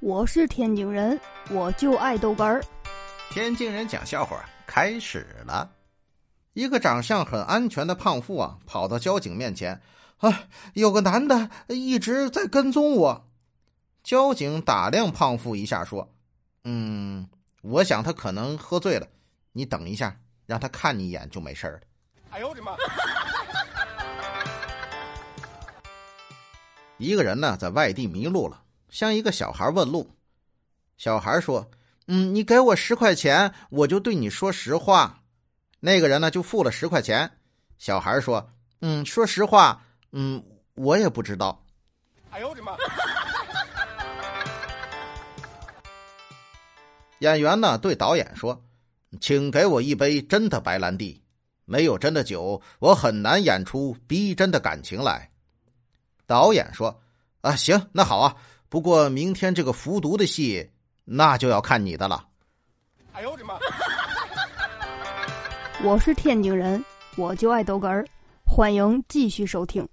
我是天津人，我就爱豆干儿。天津人讲笑话开始了。一个长相很安全的胖妇啊，跑到交警面前，啊，有个男的一直在跟踪我。交警打量胖妇一下，说：“嗯，我想他可能喝醉了，你等一下，让他看你一眼就没事了。”哎呦我的妈！一个人呢，在外地迷路了。向一个小孩问路，小孩说：“嗯，你给我十块钱，我就对你说实话。”那个人呢就付了十块钱。小孩说：“嗯，说实话，嗯，我也不知道。”哎呦我的妈！演员呢对导演说：“请给我一杯真的白兰地，没有真的酒，我很难演出逼真的感情来。”导演说：“啊，行，那好啊。”不过明天这个服毒的戏，那就要看你的了。哎呦我的妈！我是天津人，我就爱逗哏儿，欢迎继续收听。